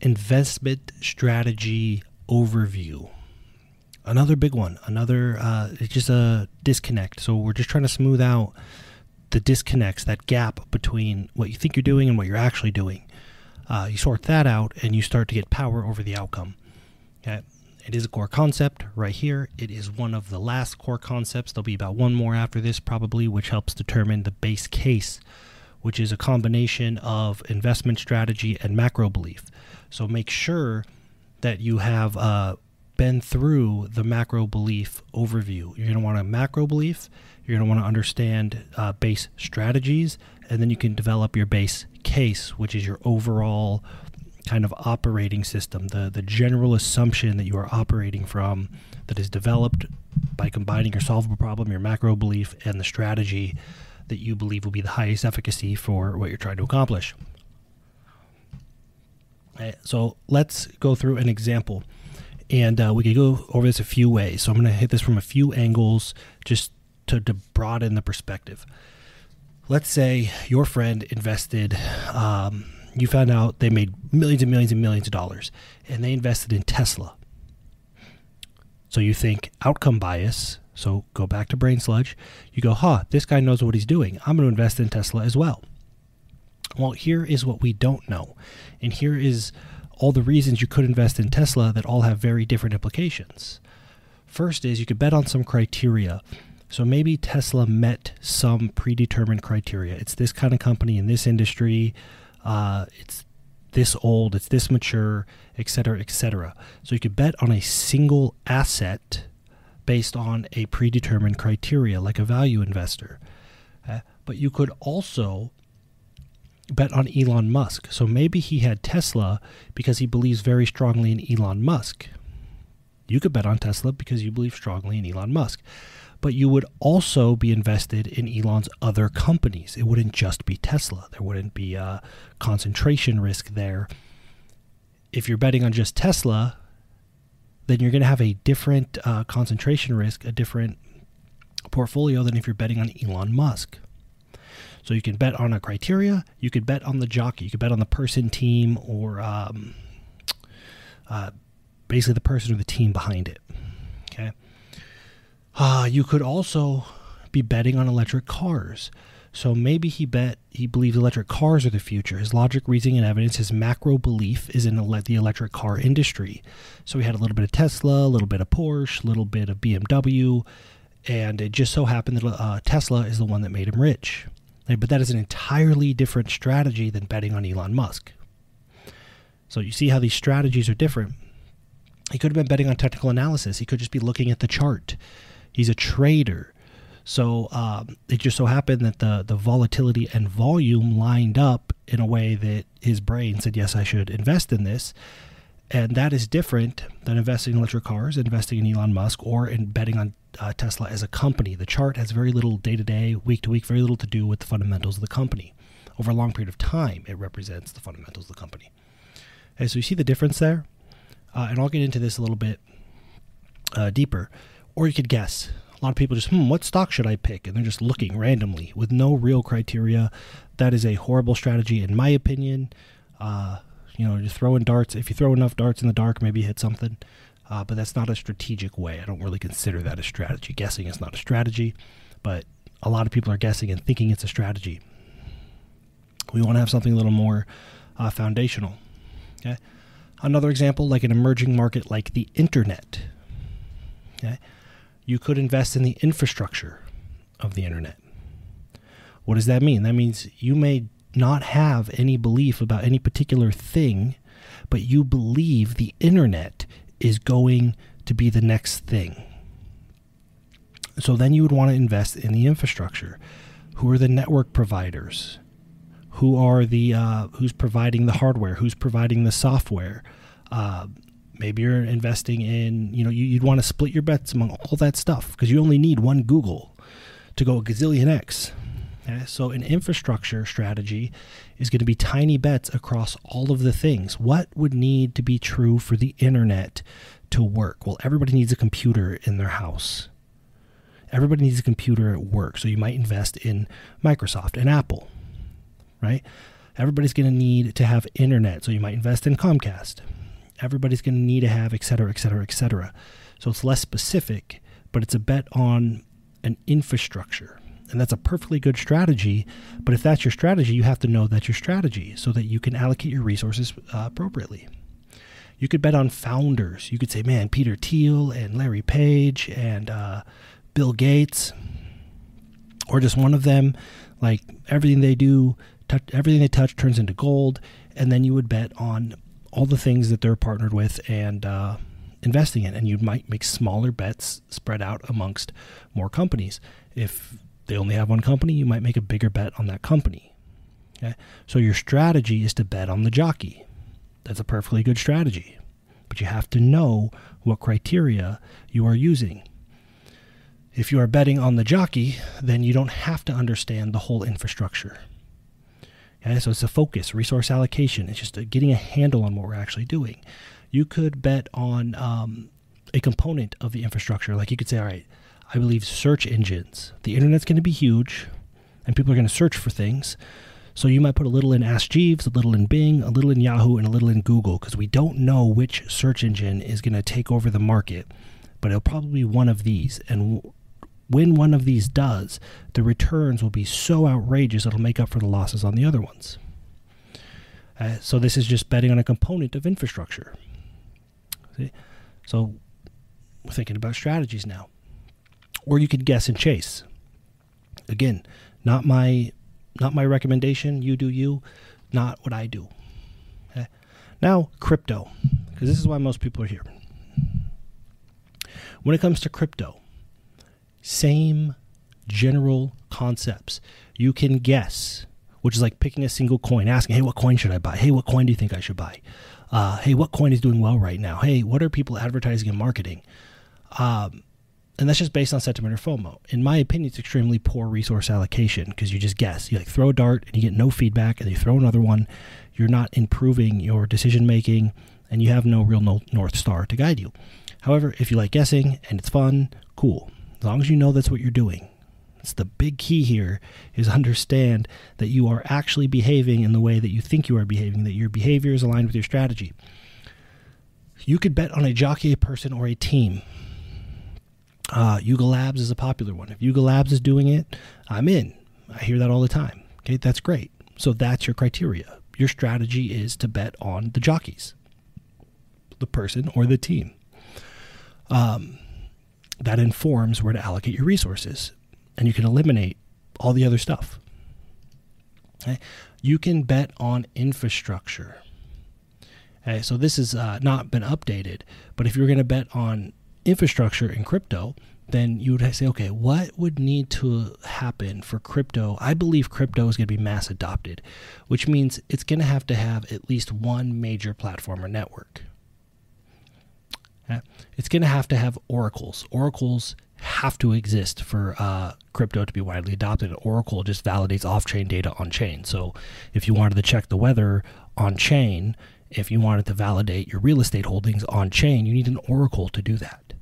investment strategy overview. Another big one. Another, uh, it's just a disconnect. So we're just trying to smooth out the disconnects, that gap between what you think you're doing and what you're actually doing. Uh, you sort that out and you start to get power over the outcome. Okay. It is a core concept right here. It is one of the last core concepts. There'll be about one more after this, probably, which helps determine the base case, which is a combination of investment strategy and macro belief. So make sure that you have uh, been through the macro belief overview. You're going to want a macro belief, you're going to want to understand uh, base strategies, and then you can develop your base case, which is your overall kind of operating system, the, the general assumption that you are operating from that is developed by combining your solvable problem, your macro belief, and the strategy that you believe will be the highest efficacy for what you're trying to accomplish. So let's go through an example. And uh, we could go over this a few ways. So I'm going to hit this from a few angles just to, to broaden the perspective. Let's say your friend invested um, you found out they made millions and millions and millions of dollars and they invested in Tesla. So you think outcome bias. So go back to brain sludge. You go, huh, this guy knows what he's doing. I'm going to invest in Tesla as well. Well, here is what we don't know. And here is all the reasons you could invest in Tesla that all have very different implications. First is you could bet on some criteria. So maybe Tesla met some predetermined criteria. It's this kind of company in this industry uh, it's this old, it's this mature, etc., etc. So you could bet on a single asset based on a predetermined criteria, like a value investor. Uh, but you could also bet on Elon Musk. So maybe he had Tesla because he believes very strongly in Elon Musk. You could bet on Tesla because you believe strongly in Elon Musk but you would also be invested in Elon's other companies. It wouldn't just be Tesla. There wouldn't be a concentration risk there. If you're betting on just Tesla, then you're going to have a different uh, concentration risk, a different portfolio than if you're betting on Elon Musk. So you can bet on a criteria, you could bet on the jockey, you could bet on the person, team, or um, uh, basically the person or the team behind it. Okay. Uh, you could also be betting on electric cars. So maybe he bet he believes electric cars are the future. His logic, reasoning, and evidence, his macro belief is in the electric car industry. So he had a little bit of Tesla, a little bit of Porsche, a little bit of BMW, and it just so happened that uh, Tesla is the one that made him rich. But that is an entirely different strategy than betting on Elon Musk. So you see how these strategies are different. He could have been betting on technical analysis. He could just be looking at the chart he's a trader. So um, it just so happened that the the volatility and volume lined up in a way that his brain said, "Yes, I should invest in this." And that is different than investing in electric cars, investing in Elon Musk, or in betting on uh, Tesla as a company. The chart has very little day to day, week to week, very little to do with the fundamentals of the company. Over a long period of time, it represents the fundamentals of the company. And so you see the difference there? Uh, and I'll get into this a little bit uh, deeper or you could guess. A lot of people just, hmm, what stock should I pick? And they're just looking randomly with no real criteria. That is a horrible strategy, in my opinion. Uh, you know, just throwing darts. If you throw enough darts in the dark, maybe hit something. Uh, but that's not a strategic way. I don't really consider that a strategy. Guessing is not a strategy, but a lot of people are guessing and thinking it's a strategy. We want to have something a little more uh, foundational. Okay. Another example, like an emerging market like the internet. Okay you could invest in the infrastructure of the internet. What does that mean? That means you may not have any belief about any particular thing, but you believe the internet is going to be the next thing. So then you would want to invest in the infrastructure. Who are the network providers? Who are the uh, who's providing the hardware? Who's providing the software? Uh, maybe you're investing in you know you, would want to split your bets among all that stuff because you only need one google to go a gazillion x okay? so an infrastructure strategy is going to be tiny bets across all of the things what would need to be true for the internet to work well everybody needs a computer in their house everybody needs a computer at work so you might invest in microsoft and apple right Everybody's going to need to have internet, so you might invest in Comcast. Everybody's going to need to have, et cetera, et cetera, et cetera. So it's less specific, but it's a bet on an infrastructure. And that's a perfectly good strategy. But if that's your strategy, you have to know that's your strategy so that you can allocate your resources uh, appropriately. You could bet on founders. You could say, man, Peter Thiel and Larry Page and uh, Bill Gates, or just one of them. Like everything they do, everything they touch turns into gold. And then you would bet on all the things that they're partnered with and uh, investing in. And you might make smaller bets spread out amongst more companies. If they only have one company, you might make a bigger bet on that company. Okay? So your strategy is to bet on the jockey. That's a perfectly good strategy. But you have to know what criteria you are using. If you are betting on the jockey, then you don't have to understand the whole infrastructure. Okay, so it's a focus, resource allocation. It's just a, getting a handle on what we're actually doing. You could bet on um, a component of the infrastructure. Like you could say, all right, I believe search engines. The internet's going to be huge, and people are going to search for things. So you might put a little in Ask Jeeves, a little in Bing, a little in Yahoo, and a little in Google because we don't know which search engine is going to take over the market, but it'll probably be one of these. And when one of these does, the returns will be so outrageous it'll make up for the losses on the other ones. Uh, so this is just betting on a component of infrastructure. See? So we're thinking about strategies now. Or you could guess and chase. Again, not my not my recommendation. You do you, not what I do. Okay? Now, crypto, because this is why most people are here. When it comes to crypto, same general concepts. You can guess, which is like picking a single coin, asking, hey, what coin should I buy? Hey, what coin do you think I should buy? Uh, hey, what coin is doing well right now? Hey, what are people advertising and marketing? Um, and that's just based on sentiment or FOMO. In my opinion, it's extremely poor resource allocation because you just guess. You like throw a dart and you get no feedback, and you throw another one. You're not improving your decision making, and you have no real north star to guide you. However, if you like guessing and it's fun, cool. As long as you know that's what you're doing. It's the big key here is understand that you are actually behaving in the way that you think you are behaving, that your behavior is aligned with your strategy. You could bet on a jockey, a person, or a team uh, Yuga Labs is a popular one. If Yuga Labs is doing it, I'm in. I hear that all the time. Okay, that's great. So that's your criteria. Your strategy is to bet on the jockeys, the person or the team. Um, that informs where to allocate your resources, and you can eliminate all the other stuff. Okay? You can bet on infrastructure. Okay, so this has uh, not been updated, but if you're going to bet on infrastructure in crypto, then you would say, okay, what would need to happen for crypto? I believe crypto is going to be mass adopted, which means it's going to have to have at least one major platform or network. It's going to have to have oracles. Oracles have to exist for uh, crypto to be widely adopted. Oracle just validates off chain data on chain. So if you wanted to check the weather on chain, if you wanted to validate your real estate holdings on chain, you need an oracle to do that.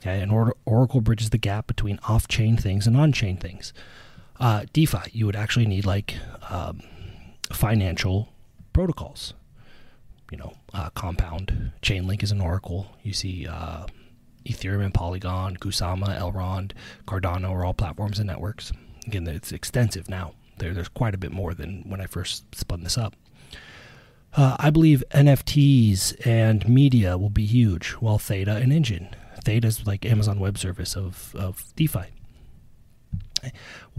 Okay, and or- Oracle bridges the gap between off-chain things and on-chain things. Uh, DeFi, you would actually need like um, financial protocols. You know, uh, Compound, Chainlink is an Oracle. You see uh, Ethereum and Polygon, Kusama, Elrond, Cardano are all platforms and networks. Again, it's extensive now. There, there's quite a bit more than when I first spun this up. Uh, I believe NFTs and media will be huge, while Theta and Enjin. Theta is like Amazon Web Service of, of DeFi.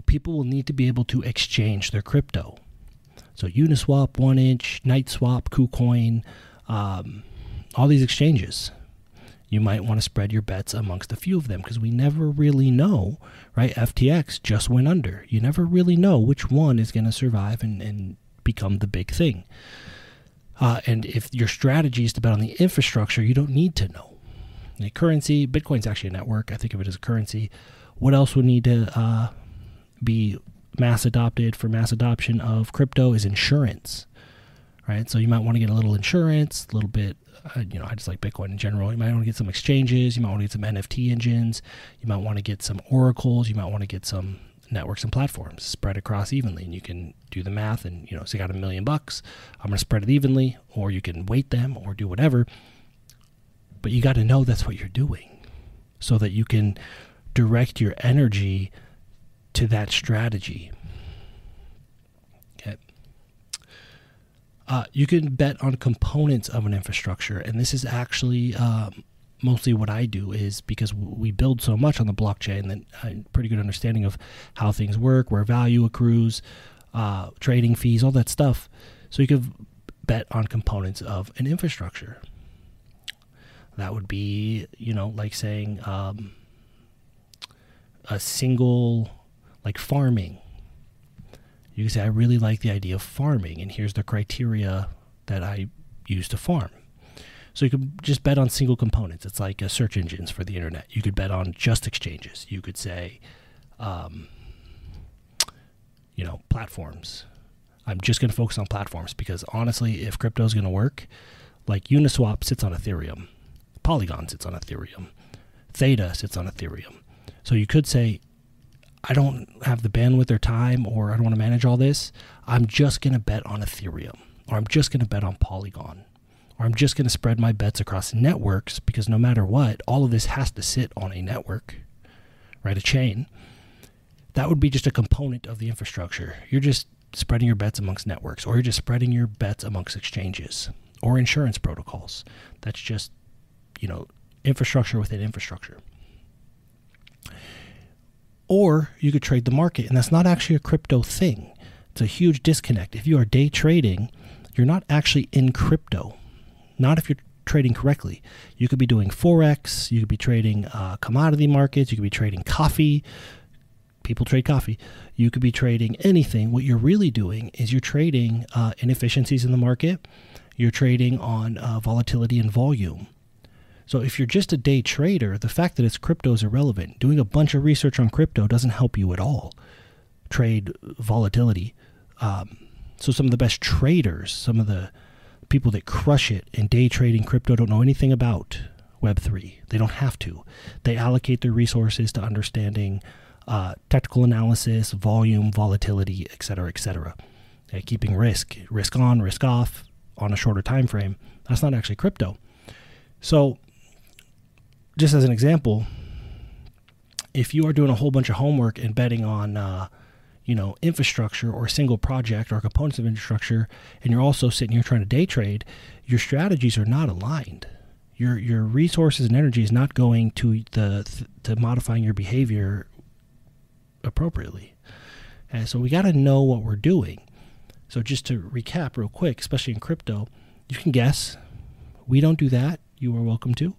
People will need to be able to exchange their crypto. So Uniswap, OneInch, NightSwap, KuCoin, um, all these exchanges. You might want to spread your bets amongst a few of them because we never really know, right? FTX just went under. You never really know which one is going to survive and, and become the big thing. Uh, and if your strategy is to bet on the infrastructure, you don't need to know. A currency, Bitcoin's actually a network. I think of it as a currency. What else would need to uh, be mass adopted for mass adoption of crypto is insurance, right? So you might want to get a little insurance, a little bit. Uh, you know, I just like Bitcoin in general. You might want to get some exchanges. You might want to get some NFT engines. You might want to get some oracles. You might want to get some networks and platforms spread across evenly. And you can do the math and, you know, so I got a million bucks, I'm going to spread it evenly, or you can weight them or do whatever. But you got to know that's what you're doing so that you can direct your energy to that strategy. Okay. Uh, you can bet on components of an infrastructure, and this is actually um, mostly what I do is because we build so much on the blockchain that I have pretty good understanding of how things work, where value accrues, uh, trading fees, all that stuff. So you could bet on components of an infrastructure. That would be, you know, like saying um, a single, like farming. You can say, I really like the idea of farming, and here's the criteria that I use to farm. So you could just bet on single components. It's like search engines for the internet. You could bet on just exchanges. You could say, um, you know, platforms. I'm just going to focus on platforms because honestly, if crypto is going to work, like Uniswap sits on Ethereum, Polygon sits on Ethereum, Theta sits on Ethereum. So you could say, I don't have the bandwidth or time, or I don't want to manage all this. I'm just going to bet on Ethereum, or I'm just going to bet on Polygon, or I'm just going to spread my bets across networks because no matter what, all of this has to sit on a network, right? A chain. That would be just a component of the infrastructure. You're just spreading your bets amongst networks, or you're just spreading your bets amongst exchanges or insurance protocols. That's just, you know, infrastructure within infrastructure. Or you could trade the market, and that's not actually a crypto thing. It's a huge disconnect. If you are day trading, you're not actually in crypto not if you're trading correctly. You could be doing forex. You could be trading uh, commodity markets. You could be trading coffee. People trade coffee. You could be trading anything. What you're really doing is you're trading uh, inefficiencies in the market. You're trading on uh, volatility and volume. So if you're just a day trader, the fact that it's crypto is irrelevant. Doing a bunch of research on crypto doesn't help you at all. Trade volatility. Um, so some of the best traders, some of the people that crush it in day trading crypto don't know anything about Web3. They don't have to. They allocate their resources to understanding uh, technical analysis, volume, volatility, et cetera, et cetera. Okay, keeping risk, risk on, risk off on a shorter time frame. That's not actually crypto. So, just as an example, if you are doing a whole bunch of homework and betting on uh, you know, infrastructure or a single project or components of infrastructure, and you're also sitting here trying to day trade, your strategies are not aligned. Your your resources and energy is not going to the to modifying your behavior appropriately. And so we got to know what we're doing. So just to recap real quick, especially in crypto, you can guess. We don't do that. You are welcome to.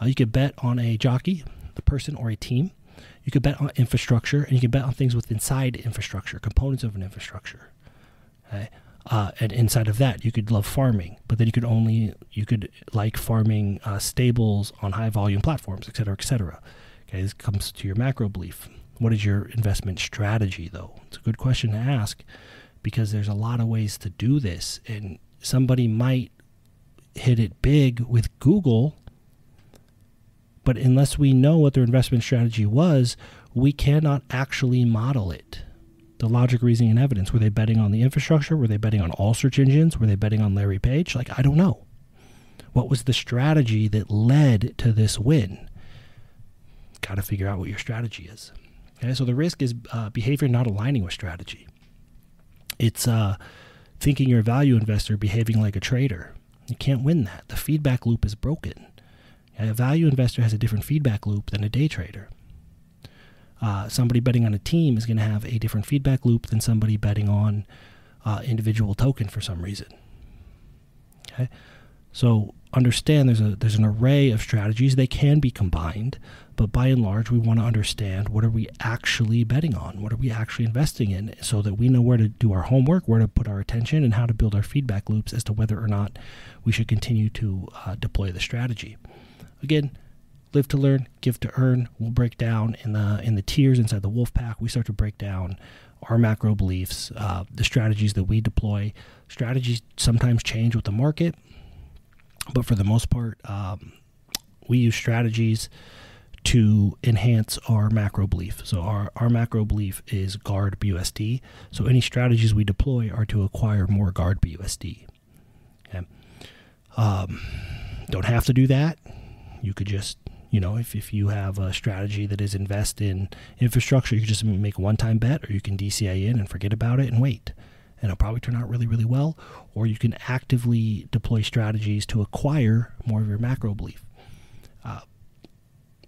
Uh, you could bet on a jockey, the person, or a team. You could bet on infrastructure, and you can bet on things with inside infrastructure, components of an infrastructure. Okay? Uh, and inside of that, you could love farming, but then you could only you could like farming uh, stables on high volume platforms, et cetera, et cetera. Okay, this comes to your macro belief. What is your investment strategy, though? It's a good question to ask because there's a lot of ways to do this, and somebody might hit it big with Google but unless we know what their investment strategy was, we cannot actually model it. The logic, reasoning, and evidence. Were they betting on the infrastructure? Were they betting on all search engines? Were they betting on Larry Page? Like, I don't know. What was the strategy that led to this win? Got to figure out what your strategy is. Okay, so the risk is uh, behavior not aligning with strategy. It's uh, thinking you're a value investor, behaving like a trader. You can't win that. The feedback loop is broken. A value investor has a different feedback loop than a day trader. Uh, somebody betting on a team is going to have a different feedback loop than somebody betting on uh, individual token for some reason. Okay, so understand there's a there's an array of strategies. They can be combined, but by and large, we want to understand what are we actually betting on, what are we actually investing in, so that we know where to do our homework, where to put our attention, and how to build our feedback loops as to whether or not we should continue to uh, deploy the strategy. Again, live to learn, give to earn. We'll break down in the in the tiers inside the wolf pack. We start to break down our macro beliefs, uh, the strategies that we deploy. Strategies sometimes change with the market, but for the most part, um, we use strategies to enhance our macro belief. So our, our macro belief is guard BUSD. So any strategies we deploy are to acquire more guard BUSD. Okay. Um, don't have to do that. You could just, you know, if, if you have a strategy that is invest in infrastructure, you can just make a one time bet or you can dci in and forget about it and wait. And it'll probably turn out really, really well. Or you can actively deploy strategies to acquire more of your macro belief. Uh,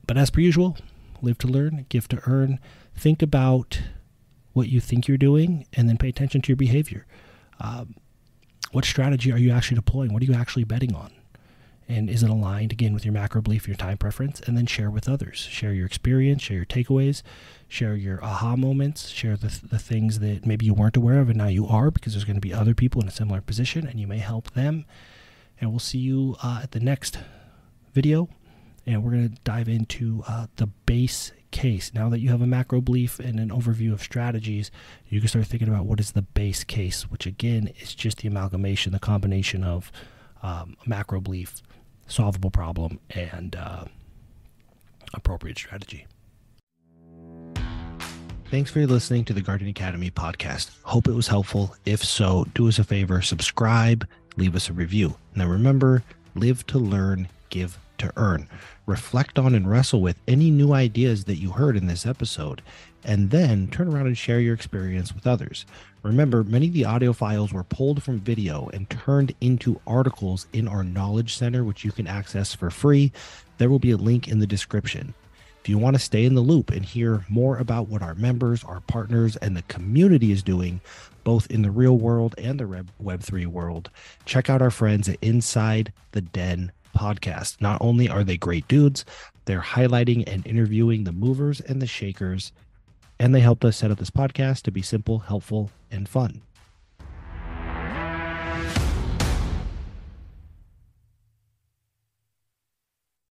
but as per usual, live to learn, give to earn. Think about what you think you're doing and then pay attention to your behavior. Um, what strategy are you actually deploying? What are you actually betting on? And is it aligned again with your macro belief, your time preference? And then share with others. Share your experience, share your takeaways, share your aha moments, share the, the things that maybe you weren't aware of and now you are because there's going to be other people in a similar position and you may help them. And we'll see you uh, at the next video and we're going to dive into uh, the base case. Now that you have a macro belief and an overview of strategies, you can start thinking about what is the base case, which again is just the amalgamation, the combination of um, macro belief, solvable problem, and uh, appropriate strategy. Thanks for listening to the Guardian Academy podcast. Hope it was helpful. If so, do us a favor, subscribe, leave us a review. Now remember, live to learn, give to earn. Reflect on and wrestle with any new ideas that you heard in this episode, and then turn around and share your experience with others. Remember, many of the audio files were pulled from video and turned into articles in our Knowledge Center, which you can access for free. There will be a link in the description. If you want to stay in the loop and hear more about what our members, our partners, and the community is doing, both in the real world and the Web3 world, check out our friends at Inside the Den podcast. Not only are they great dudes, they're highlighting and interviewing the movers and the shakers, and they helped us set up this podcast to be simple, helpful, and fun.